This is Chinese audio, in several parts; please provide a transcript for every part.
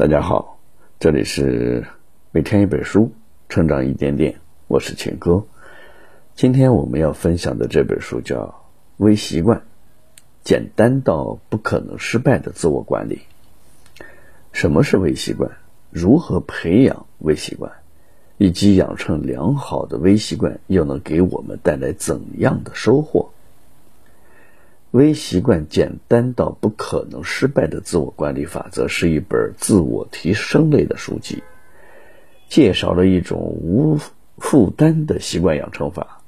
大家好，这里是每天一本书，成长一点点。我是秦哥。今天我们要分享的这本书叫《微习惯》，简单到不可能失败的自我管理。什么是微习惯？如何培养微习惯？以及养成良好的微习惯，又能给我们带来怎样的收获？微习惯简单到不可能失败的自我管理法则是一本自我提升类的书籍，介绍了一种无负担的习惯养成法，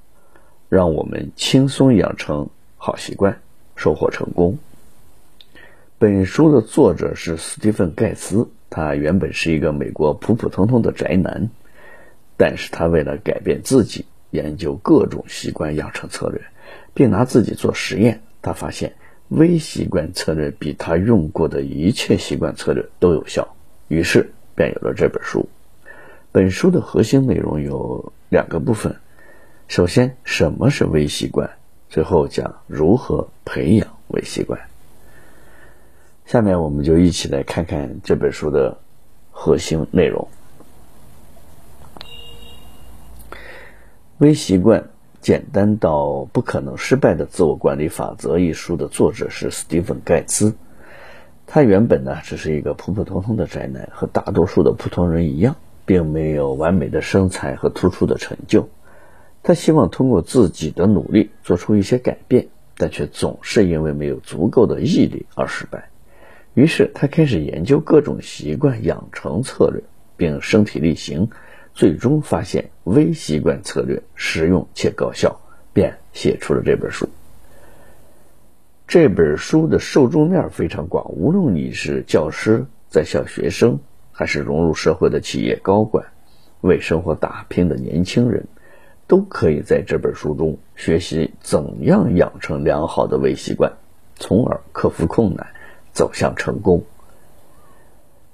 让我们轻松养成好习惯，收获成功。本书的作者是斯蒂芬·盖茨，他原本是一个美国普普通通的宅男，但是他为了改变自己，研究各种习惯养成策略，并拿自己做实验。他发现微习惯策略比他用过的一切习惯策略都有效，于是便有了这本书。本书的核心内容有两个部分：首先，什么是微习惯；最后讲如何培养微习惯。下面我们就一起来看看这本书的核心内容。微习惯。简单到不可能失败的自我管理法则一书的作者是斯蒂芬·盖茨。他原本呢只是一个普普通通的宅男，和大多数的普通人一样，并没有完美的身材和突出的成就。他希望通过自己的努力做出一些改变，但却总是因为没有足够的毅力而失败。于是他开始研究各种习惯养成策略，并身体力行。最终发现微习惯策略实用且高效，便写出了这本书。这本书的受众面非常广，无论你是教师、在校学生，还是融入社会的企业高管、为生活打拼的年轻人，都可以在这本书中学习怎样养成良好的微习惯，从而克服困难，走向成功。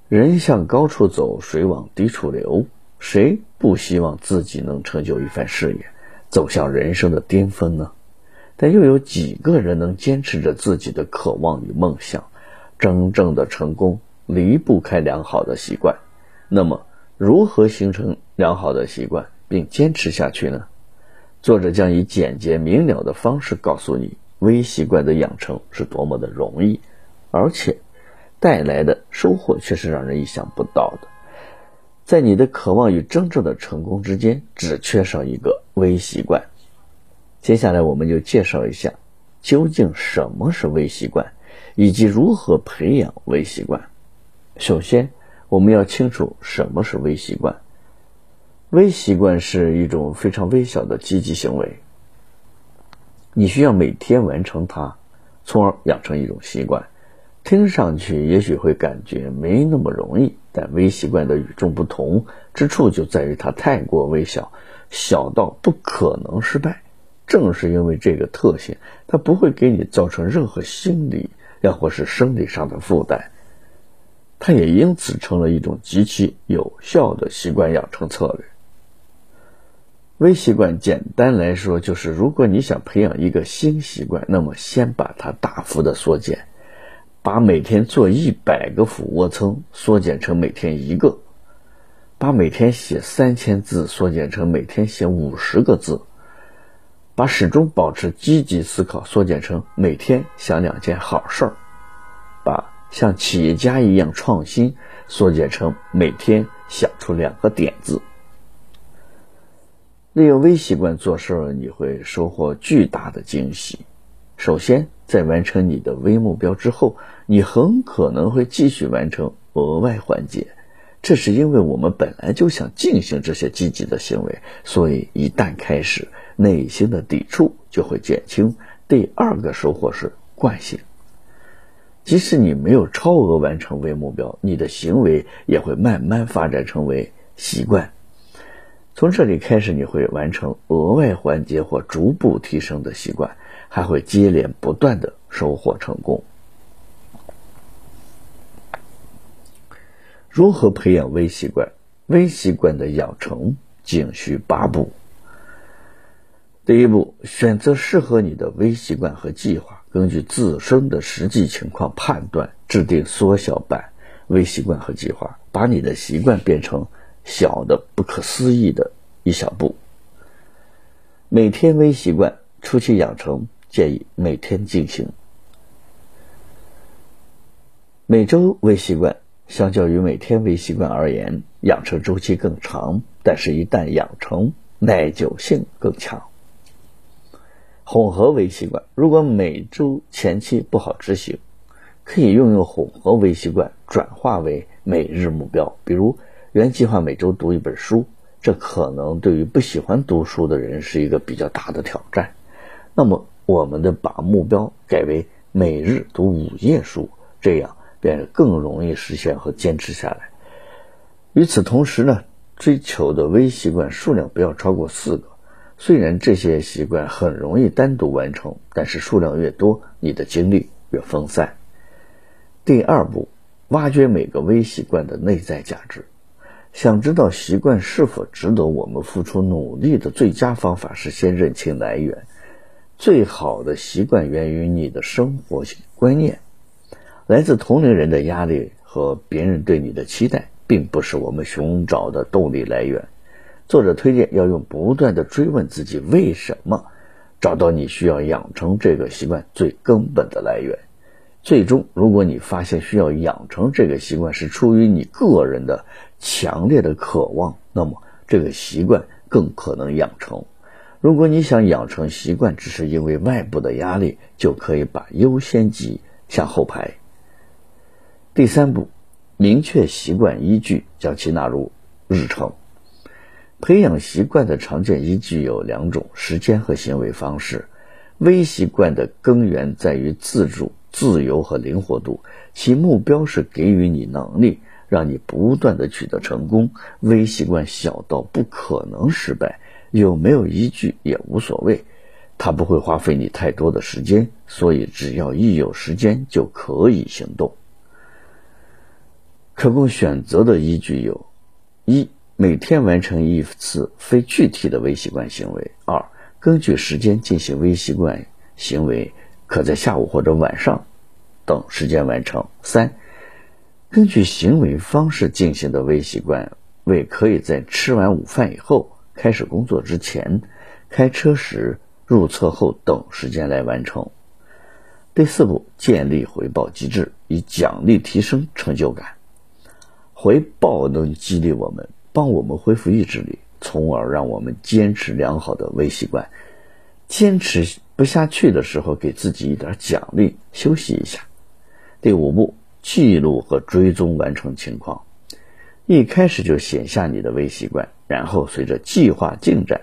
人向高处走，水往低处流。谁不希望自己能成就一番事业，走向人生的巅峰呢？但又有几个人能坚持着自己的渴望与梦想？真正的成功离不开良好的习惯。那么，如何形成良好的习惯并坚持下去呢？作者将以简洁明了的方式告诉你，微习惯的养成是多么的容易，而且带来的收获却是让人意想不到的。在你的渴望与真正的成功之间，只缺少一个微习惯。接下来，我们就介绍一下究竟什么是微习惯，以及如何培养微习惯。首先，我们要清楚什么是微习惯。微习惯是一种非常微小的积极行为，你需要每天完成它，从而养成一种习惯。听上去也许会感觉没那么容易，但微习惯的与众不同之处就在于它太过微小，小到不可能失败。正是因为这个特性，它不会给你造成任何心理要或是生理上的负担，它也因此成了一种极其有效的习惯养成策略。微习惯简单来说就是，如果你想培养一个新习惯，那么先把它大幅的缩减。把每天做一百个俯卧撑缩减成每天一个，把每天写三千字缩减成每天写五十个字，把始终保持积极思考缩减成每天想两件好事儿，把像企业家一样创新缩减成每天想出两个点子。利用微习惯做事，你会收获巨大的惊喜。首先。在完成你的微目标之后，你很可能会继续完成额外环节。这是因为我们本来就想进行这些积极的行为，所以一旦开始，内心的抵触就会减轻。第二个收获是惯性。即使你没有超额完成微目标，你的行为也会慢慢发展成为习惯。从这里开始，你会完成额外环节或逐步提升的习惯。还会接连不断的收获成功。如何培养微习惯？微习惯的养成仅需八步。第一步，选择适合你的微习惯和计划，根据自身的实际情况判断，制定缩小版、微习惯和计划，把你的习惯变成小的不可思议的一小步。每天微习惯初期养成，建议每天进行。每周微习惯相较于每天微习惯而言，养成周期更长，但是，一旦养成，耐久性更强。混合微习惯，如果每周前期不好执行，可以用用混合微习惯转化为每日目标。比如，原计划每周读一本书，这可能对于不喜欢读书的人是一个比较大的挑战。那么，我们的把目标改为每日读五页书，这样。便更容易实现和坚持下来。与此同时呢，追求的微习惯数量不要超过四个。虽然这些习惯很容易单独完成，但是数量越多，你的精力越分散。第二步，挖掘每个微习惯的内在价值。想知道习惯是否值得我们付出努力的最佳方法是先认清来源。最好的习惯源于你的生活观念。来自同龄人的压力和别人对你的期待，并不是我们寻找的动力来源。作者推荐要用不断的追问自己为什么，找到你需要养成这个习惯最根本的来源。最终，如果你发现需要养成这个习惯是出于你个人的强烈的渴望，那么这个习惯更可能养成。如果你想养成习惯只是因为外部的压力，就可以把优先级向后排。第三步，明确习惯依据，将其纳入日程。培养习惯的常见依据有两种：时间和行为方式。微习惯的根源在于自主、自由和灵活度，其目标是给予你能力，让你不断的取得成功。微习惯小到不可能失败，有没有依据也无所谓，它不会花费你太多的时间，所以只要一有时间就可以行动。可供选择的依据有：一、每天完成一次非具体的微习惯行为；二、根据时间进行微习惯行为，可在下午或者晚上等时间完成；三、根据行为方式进行的微习惯，为可以在吃完午饭以后、开始工作之前、开车时、入厕后等时间来完成。第四步，建立回报机制，以奖励提升成就感。回报能激励我们，帮我们恢复意志力，从而让我们坚持良好的微习惯。坚持不下去的时候，给自己一点奖励，休息一下。第五步，记录和追踪完成情况。一开始就写下你的微习惯，然后随着计划进展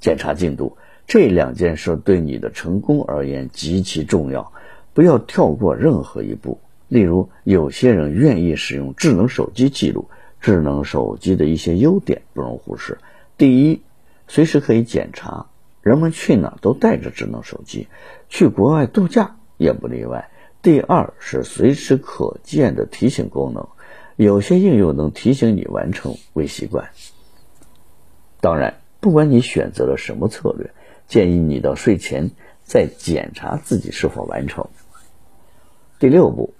检查进度。这两件事对你的成功而言极其重要，不要跳过任何一步。例如，有些人愿意使用智能手机记录，智能手机的一些优点不容忽视。第一，随时可以检查，人们去哪都带着智能手机，去国外度假也不例外。第二是随时可见的提醒功能，有些应用能提醒你完成微习惯。当然，不管你选择了什么策略，建议你到睡前再检查自己是否完成。第六步。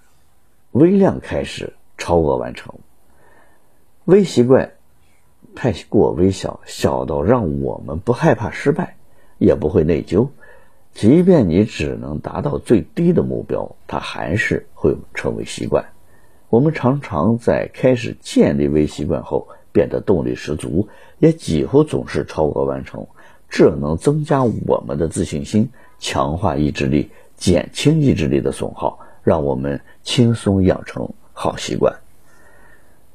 微量开始，超额完成。微习惯太过微小，小到让我们不害怕失败，也不会内疚。即便你只能达到最低的目标，它还是会成为习惯。我们常常在开始建立微习惯后变得动力十足，也几乎总是超额完成。这能增加我们的自信心，强化意志力，减轻意志力的损耗。让我们轻松养成好习惯。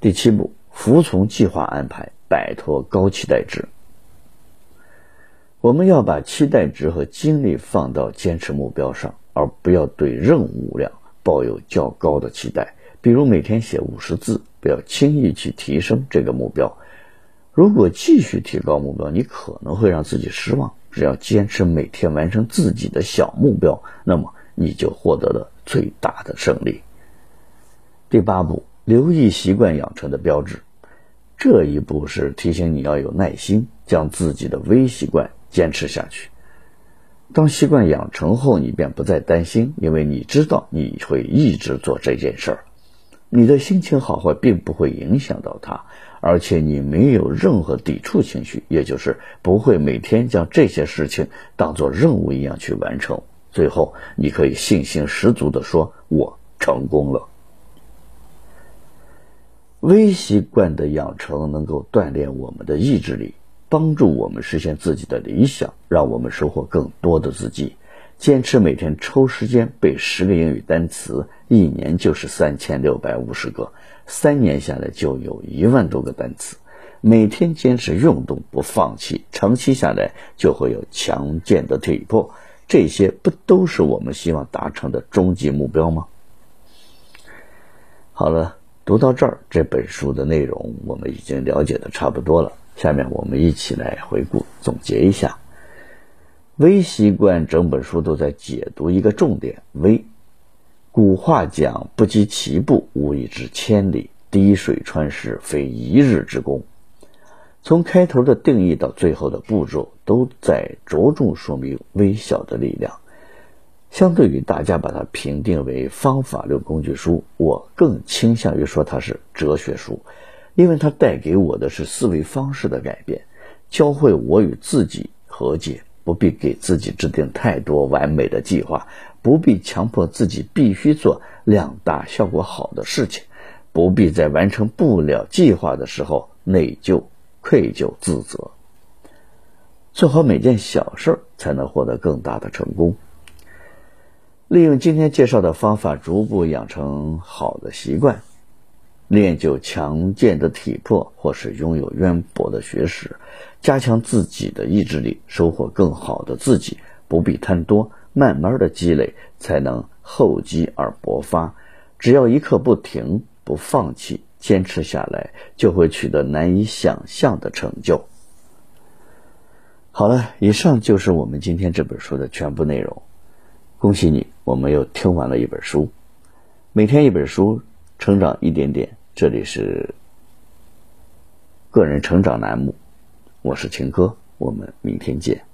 第七步，服从计划安排，摆脱高期待值。我们要把期待值和精力放到坚持目标上，而不要对任务量抱有较高的期待。比如每天写五十字，不要轻易去提升这个目标。如果继续提高目标，你可能会让自己失望。只要坚持每天完成自己的小目标，那么你就获得了。最大的胜利。第八步，留意习惯养成的标志。这一步是提醒你要有耐心，将自己的微习惯坚持下去。当习惯养成后，你便不再担心，因为你知道你会一直做这件事儿。你的心情好坏并不会影响到它，而且你没有任何抵触情绪，也就是不会每天将这些事情当做任务一样去完成。最后，你可以信心十足地说：“我成功了。”微习惯的养成能够锻炼我们的意志力，帮助我们实现自己的理想，让我们收获更多的自己。坚持每天抽时间背十个英语单词，一年就是三千六百五十个，三年下来就有一万多个单词。每天坚持运动不放弃，长期下来就会有强健的体魄。这些不都是我们希望达成的终极目标吗？好了，读到这儿，这本书的内容我们已经了解的差不多了。下面我们一起来回顾总结一下。微习惯整本书都在解读一个重点：微。古话讲“不积其步，无以至千里；滴水穿石，非一日之功。”从开头的定义到最后的步骤，都在着重说明微小的力量。相对于大家把它评定为方法论工具书，我更倾向于说它是哲学书，因为它带给我的是思维方式的改变，教会我与自己和解。不必给自己制定太多完美的计划，不必强迫自己必须做量大效果好的事情，不必在完成不了计划的时候内疚、愧疚、自责。做好每件小事，才能获得更大的成功。利用今天介绍的方法，逐步养成好的习惯。练就强健的体魄，或是拥有渊博的学识，加强自己的意志力，收获更好的自己。不必贪多，慢慢的积累，才能厚积而薄发。只要一刻不停，不放弃，坚持下来，就会取得难以想象的成就。好了，以上就是我们今天这本书的全部内容。恭喜你，我们又听完了一本书。每天一本书。成长一点点，这里是个人成长栏目，我是秦科，我们明天见。